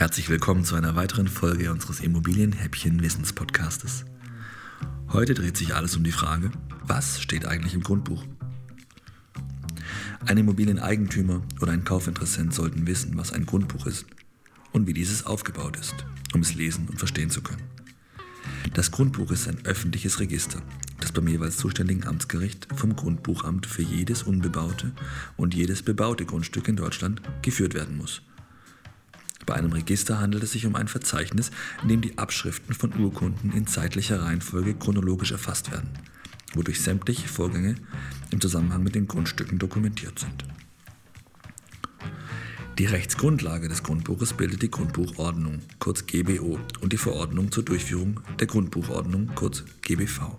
Herzlich willkommen zu einer weiteren Folge unseres Immobilienhäppchen-Wissenspodcastes. Heute dreht sich alles um die Frage, was steht eigentlich im Grundbuch? Ein Immobilieneigentümer oder ein Kaufinteressent sollten wissen, was ein Grundbuch ist und wie dieses aufgebaut ist, um es lesen und verstehen zu können. Das Grundbuch ist ein öffentliches Register, das beim jeweils zuständigen Amtsgericht vom Grundbuchamt für jedes unbebaute und jedes bebaute Grundstück in Deutschland geführt werden muss. Bei einem Register handelt es sich um ein Verzeichnis, in dem die Abschriften von Urkunden in zeitlicher Reihenfolge chronologisch erfasst werden, wodurch sämtliche Vorgänge im Zusammenhang mit den Grundstücken dokumentiert sind. Die Rechtsgrundlage des Grundbuches bildet die Grundbuchordnung, kurz GBO, und die Verordnung zur Durchführung der Grundbuchordnung, kurz GBV.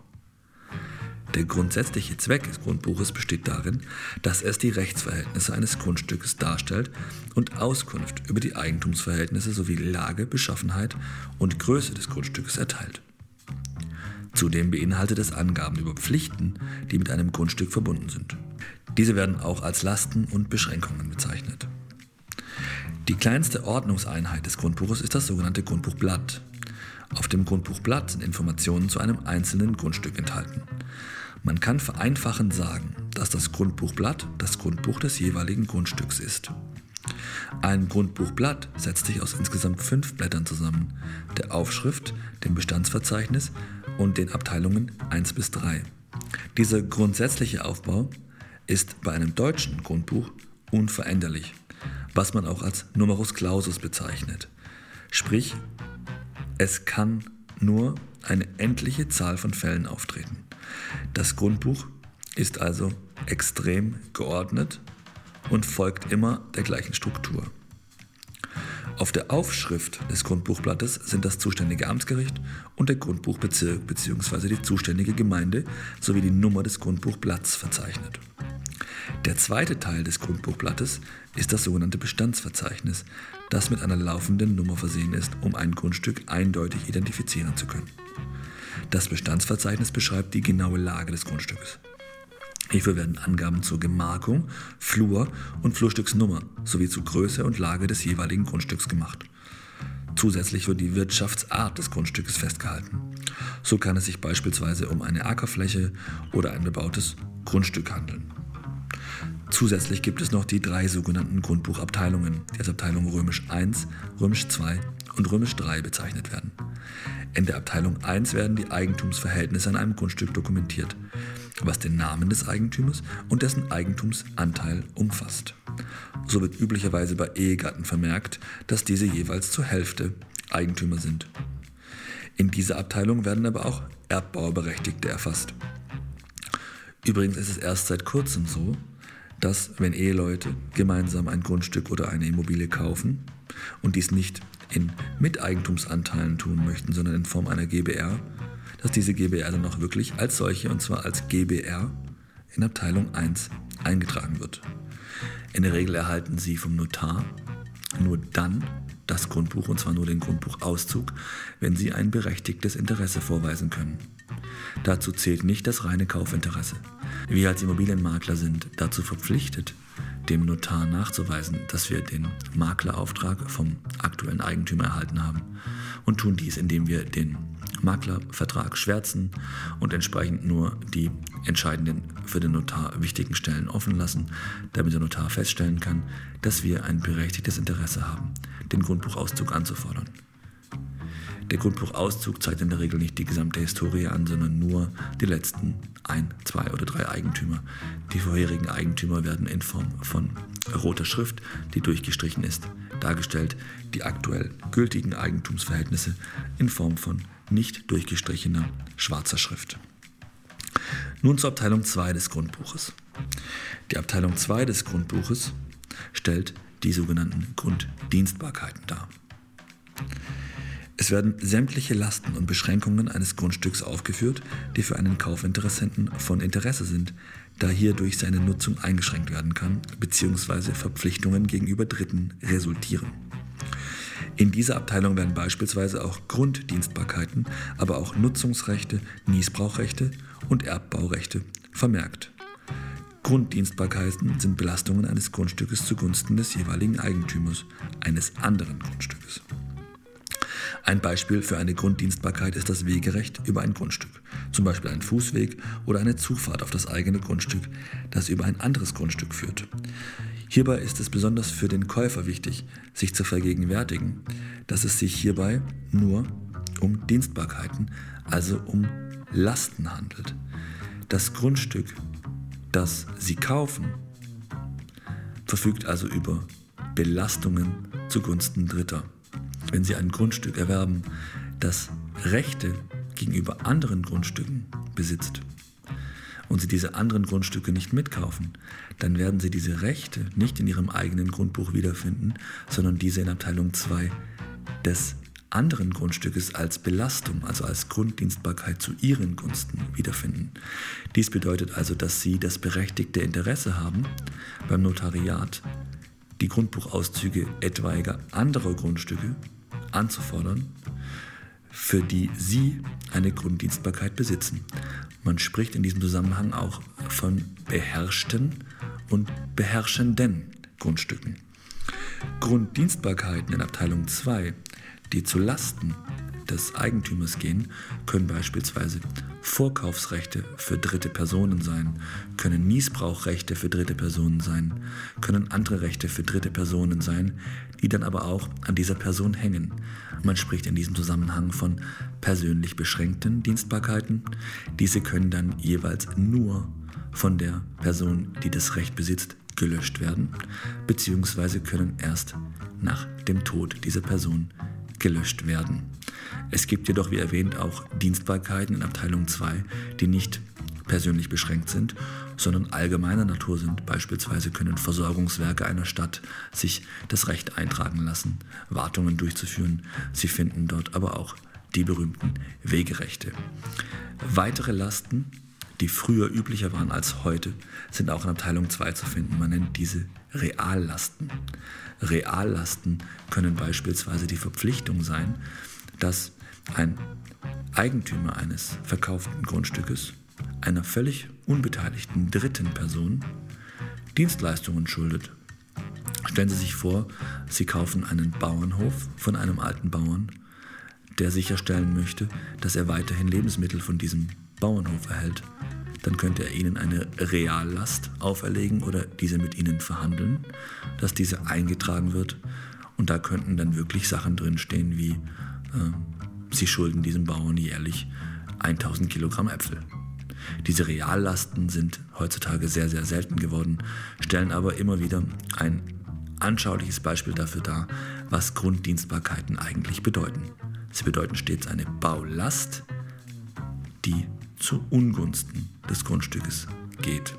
Der grundsätzliche Zweck des Grundbuches besteht darin, dass es die Rechtsverhältnisse eines Grundstückes darstellt und Auskunft über die Eigentumsverhältnisse sowie Lage, Beschaffenheit und Größe des Grundstückes erteilt. Zudem beinhaltet es Angaben über Pflichten, die mit einem Grundstück verbunden sind. Diese werden auch als Lasten und Beschränkungen bezeichnet. Die kleinste Ordnungseinheit des Grundbuches ist das sogenannte Grundbuchblatt. Auf dem Grundbuchblatt sind Informationen zu einem einzelnen Grundstück enthalten. Man kann vereinfachend sagen, dass das Grundbuchblatt das Grundbuch des jeweiligen Grundstücks ist. Ein Grundbuchblatt setzt sich aus insgesamt fünf Blättern zusammen, der Aufschrift, dem Bestandsverzeichnis und den Abteilungen 1 bis 3. Dieser grundsätzliche Aufbau ist bei einem deutschen Grundbuch unveränderlich was man auch als Numerus Clausus bezeichnet. Sprich, es kann nur eine endliche Zahl von Fällen auftreten. Das Grundbuch ist also extrem geordnet und folgt immer der gleichen Struktur. Auf der Aufschrift des Grundbuchblattes sind das zuständige Amtsgericht und der Grundbuchbezirk bzw. die zuständige Gemeinde sowie die Nummer des Grundbuchblatts verzeichnet. Der zweite Teil des Grundbuchblattes ist das sogenannte Bestandsverzeichnis, das mit einer laufenden Nummer versehen ist, um ein Grundstück eindeutig identifizieren zu können. Das Bestandsverzeichnis beschreibt die genaue Lage des Grundstückes. Hierfür werden Angaben zur Gemarkung, Flur und Flurstücksnummer sowie zu Größe und Lage des jeweiligen Grundstücks gemacht. Zusätzlich wird die Wirtschaftsart des Grundstückes festgehalten. So kann es sich beispielsweise um eine Ackerfläche oder ein bebautes Grundstück handeln. Zusätzlich gibt es noch die drei sogenannten Grundbuchabteilungen, die als Abteilung römisch 1, römisch 2 und römisch 3 bezeichnet werden. In der Abteilung 1 werden die Eigentumsverhältnisse an einem Grundstück dokumentiert, was den Namen des Eigentümers und dessen Eigentumsanteil umfasst. So wird üblicherweise bei Ehegatten vermerkt, dass diese jeweils zur Hälfte Eigentümer sind. In dieser Abteilung werden aber auch Erbbauberechtigte erfasst. Übrigens ist es erst seit kurzem so, dass wenn Eheleute gemeinsam ein Grundstück oder eine Immobilie kaufen und dies nicht in Miteigentumsanteilen tun möchten, sondern in Form einer GBR, dass diese GBR dann auch wirklich als solche und zwar als GBR in Abteilung 1 eingetragen wird. In der Regel erhalten Sie vom Notar nur dann das Grundbuch und zwar nur den Grundbuchauszug, wenn Sie ein berechtigtes Interesse vorweisen können. Dazu zählt nicht das reine Kaufinteresse. Wir als Immobilienmakler sind dazu verpflichtet, dem Notar nachzuweisen, dass wir den Maklerauftrag vom aktuellen Eigentümer erhalten haben und tun dies, indem wir den Maklervertrag schwärzen und entsprechend nur die entscheidenden für den Notar wichtigen Stellen offen lassen, damit der Notar feststellen kann, dass wir ein berechtigtes Interesse haben, den Grundbuchauszug anzufordern. Der Grundbuchauszug zeigt in der Regel nicht die gesamte Historie an, sondern nur die letzten ein, zwei oder drei Eigentümer. Die vorherigen Eigentümer werden in Form von roter Schrift, die durchgestrichen ist, dargestellt. Die aktuell gültigen Eigentumsverhältnisse in Form von nicht durchgestrichener schwarzer Schrift. Nun zur Abteilung 2 des Grundbuches. Die Abteilung 2 des Grundbuches stellt die sogenannten Grunddienstbarkeiten dar. Es werden sämtliche Lasten und Beschränkungen eines Grundstücks aufgeführt, die für einen Kaufinteressenten von Interesse sind, da hierdurch seine Nutzung eingeschränkt werden kann bzw. Verpflichtungen gegenüber Dritten resultieren. In dieser Abteilung werden beispielsweise auch Grunddienstbarkeiten, aber auch Nutzungsrechte, Niesbrauchrechte und Erbbaurechte vermerkt. Grunddienstbarkeiten sind Belastungen eines Grundstückes zugunsten des jeweiligen Eigentümers eines anderen Grundstückes. Ein Beispiel für eine Grunddienstbarkeit ist das Wegerecht über ein Grundstück, zum Beispiel ein Fußweg oder eine Zufahrt auf das eigene Grundstück, das über ein anderes Grundstück führt. Hierbei ist es besonders für den Käufer wichtig, sich zu vergegenwärtigen, dass es sich hierbei nur um Dienstbarkeiten, also um Lasten handelt. Das Grundstück, das Sie kaufen, verfügt also über Belastungen zugunsten Dritter. Wenn Sie ein Grundstück erwerben, das Rechte gegenüber anderen Grundstücken besitzt und Sie diese anderen Grundstücke nicht mitkaufen, dann werden Sie diese Rechte nicht in Ihrem eigenen Grundbuch wiederfinden, sondern diese in Abteilung 2 des anderen Grundstückes als Belastung, also als Grunddienstbarkeit zu ihren Gunsten wiederfinden. Dies bedeutet also, dass sie das berechtigte Interesse haben, beim Notariat die Grundbuchauszüge etwaiger anderer Grundstücke anzufordern, für die Sie eine Grunddienstbarkeit besitzen. Man spricht in diesem Zusammenhang auch von beherrschten und beherrschenden Grundstücken. Grunddienstbarkeiten in Abteilung 2, die zu Lasten des Eigentümers gehen, können beispielsweise Vorkaufsrechte für dritte Personen sein, können Niesbrauchrechte für dritte Personen sein, können andere Rechte für dritte Personen sein, die dann aber auch an dieser Person hängen. Man spricht in diesem Zusammenhang von persönlich beschränkten Dienstbarkeiten. Diese können dann jeweils nur von der Person, die das Recht besitzt, gelöscht werden, beziehungsweise können erst nach dem Tod dieser Person gelöscht werden. Es gibt jedoch, wie erwähnt, auch Dienstbarkeiten in Abteilung 2, die nicht persönlich beschränkt sind, sondern allgemeiner Natur sind. Beispielsweise können Versorgungswerke einer Stadt sich das Recht eintragen lassen, Wartungen durchzuführen. Sie finden dort aber auch die berühmten Wegerechte. Weitere Lasten, die früher üblicher waren als heute, sind auch in Abteilung 2 zu finden. Man nennt diese Reallasten. Reallasten können beispielsweise die Verpflichtung sein, dass ein Eigentümer eines verkauften Grundstückes einer völlig unbeteiligten dritten Person Dienstleistungen schuldet. Stellen Sie sich vor, Sie kaufen einen Bauernhof von einem alten Bauern, der sicherstellen möchte, dass er weiterhin Lebensmittel von diesem Bauernhof erhält. Dann könnte er Ihnen eine Reallast auferlegen oder diese mit Ihnen verhandeln, dass diese eingetragen wird. Und da könnten dann wirklich Sachen drinstehen wie äh, sie schulden diesem Bauern jährlich 1000 Kilogramm Äpfel. Diese Reallasten sind heutzutage sehr, sehr selten geworden, stellen aber immer wieder ein anschauliches Beispiel dafür dar, was Grunddienstbarkeiten eigentlich bedeuten. Sie bedeuten stets eine Baulast, die zu Ungunsten des Grundstückes geht.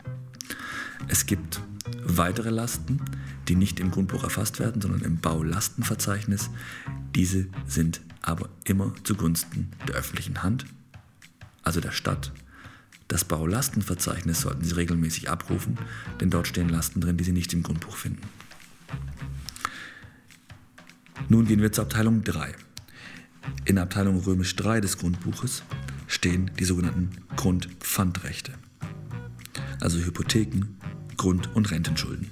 Es gibt weitere Lasten, die nicht im Grundbuch erfasst werden, sondern im Baulastenverzeichnis. Diese sind aber immer zugunsten der öffentlichen Hand, also der Stadt. Das Baulastenverzeichnis sollten Sie regelmäßig abrufen, denn dort stehen Lasten drin, die Sie nicht im Grundbuch finden. Nun gehen wir zur Abteilung 3. In Abteilung römisch 3 des Grundbuches stehen die sogenannten Grundpfandrechte, also Hypotheken, Grund- und Rentenschulden.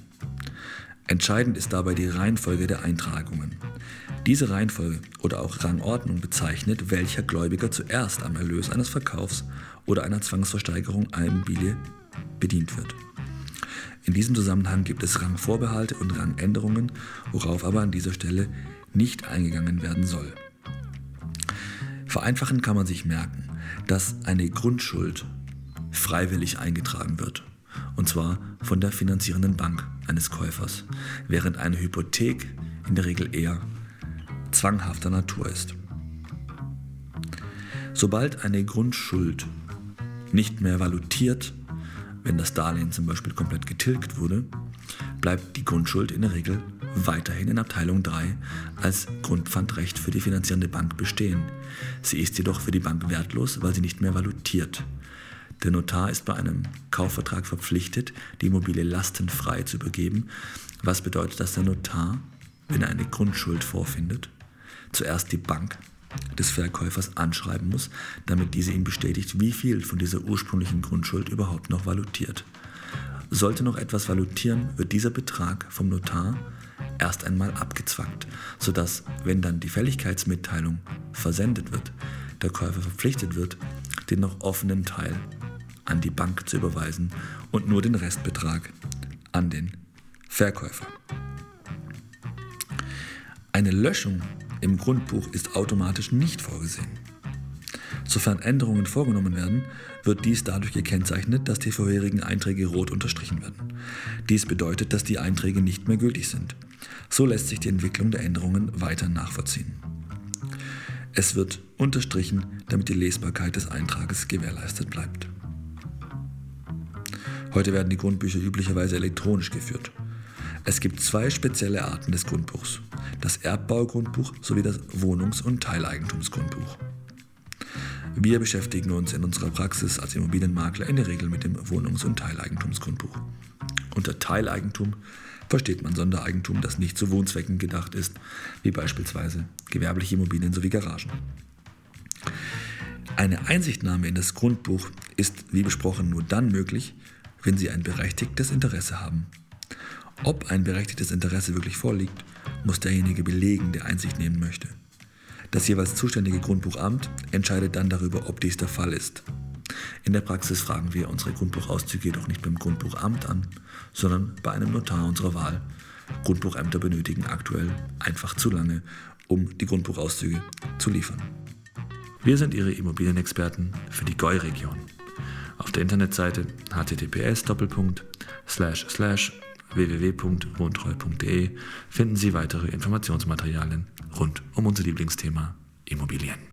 Entscheidend ist dabei die Reihenfolge der Eintragungen. Diese Reihenfolge oder auch Rangordnung bezeichnet, welcher Gläubiger zuerst am Erlös eines Verkaufs oder einer Zwangsversteigerung einer Immobilie bedient wird. In diesem Zusammenhang gibt es Rangvorbehalte und Rangänderungen, worauf aber an dieser Stelle nicht eingegangen werden soll. Vereinfachen kann man sich merken, dass eine Grundschuld freiwillig eingetragen wird, und zwar von der finanzierenden Bank eines Käufers, während eine Hypothek in der Regel eher zwanghafter Natur ist. Sobald eine Grundschuld nicht mehr valutiert, wenn das Darlehen zum Beispiel komplett getilgt wurde, bleibt die Grundschuld in der Regel weiterhin in Abteilung 3 als Grundpfandrecht für die finanzierende Bank bestehen. Sie ist jedoch für die Bank wertlos, weil sie nicht mehr valutiert. Der Notar ist bei einem Kaufvertrag verpflichtet, die Immobilie lastenfrei zu übergeben, was bedeutet, dass der Notar, wenn er eine Grundschuld vorfindet, zuerst die Bank des Verkäufers anschreiben muss, damit diese ihm bestätigt, wie viel von dieser ursprünglichen Grundschuld überhaupt noch valutiert. Sollte noch etwas valutieren, wird dieser Betrag vom Notar erst einmal abgezwackt, sodass, wenn dann die Fälligkeitsmitteilung versendet wird, der Käufer verpflichtet wird, den noch offenen Teil an die Bank zu überweisen und nur den Restbetrag an den Verkäufer. Eine Löschung im Grundbuch ist automatisch nicht vorgesehen. Sofern Änderungen vorgenommen werden, wird dies dadurch gekennzeichnet, dass die vorherigen Einträge rot unterstrichen werden. Dies bedeutet, dass die Einträge nicht mehr gültig sind. So lässt sich die Entwicklung der Änderungen weiter nachvollziehen. Es wird unterstrichen, damit die Lesbarkeit des Eintrages gewährleistet bleibt. Heute werden die Grundbücher üblicherweise elektronisch geführt. Es gibt zwei spezielle Arten des Grundbuchs. Das Erbbaugrundbuch sowie das Wohnungs- und Teileigentumsgrundbuch. Wir beschäftigen uns in unserer Praxis als Immobilienmakler in der Regel mit dem Wohnungs- und Teileigentumsgrundbuch. Unter Teileigentum versteht man Sondereigentum, das nicht zu Wohnzwecken gedacht ist, wie beispielsweise gewerbliche Immobilien sowie Garagen. Eine Einsichtnahme in das Grundbuch ist, wie besprochen, nur dann möglich, wenn Sie ein berechtigtes Interesse haben. Ob ein berechtigtes Interesse wirklich vorliegt, muss derjenige belegen, der Einsicht nehmen möchte. Das jeweils zuständige Grundbuchamt entscheidet dann darüber, ob dies der Fall ist. In der Praxis fragen wir unsere Grundbuchauszüge jedoch nicht beim Grundbuchamt an, sondern bei einem Notar unserer Wahl. Grundbuchämter benötigen aktuell einfach zu lange, um die Grundbuchauszüge zu liefern. Wir sind Ihre Immobilienexperten für die GOI-Region. Auf der Internetseite https www.wohntreu.de finden Sie weitere Informationsmaterialien rund um unser Lieblingsthema Immobilien.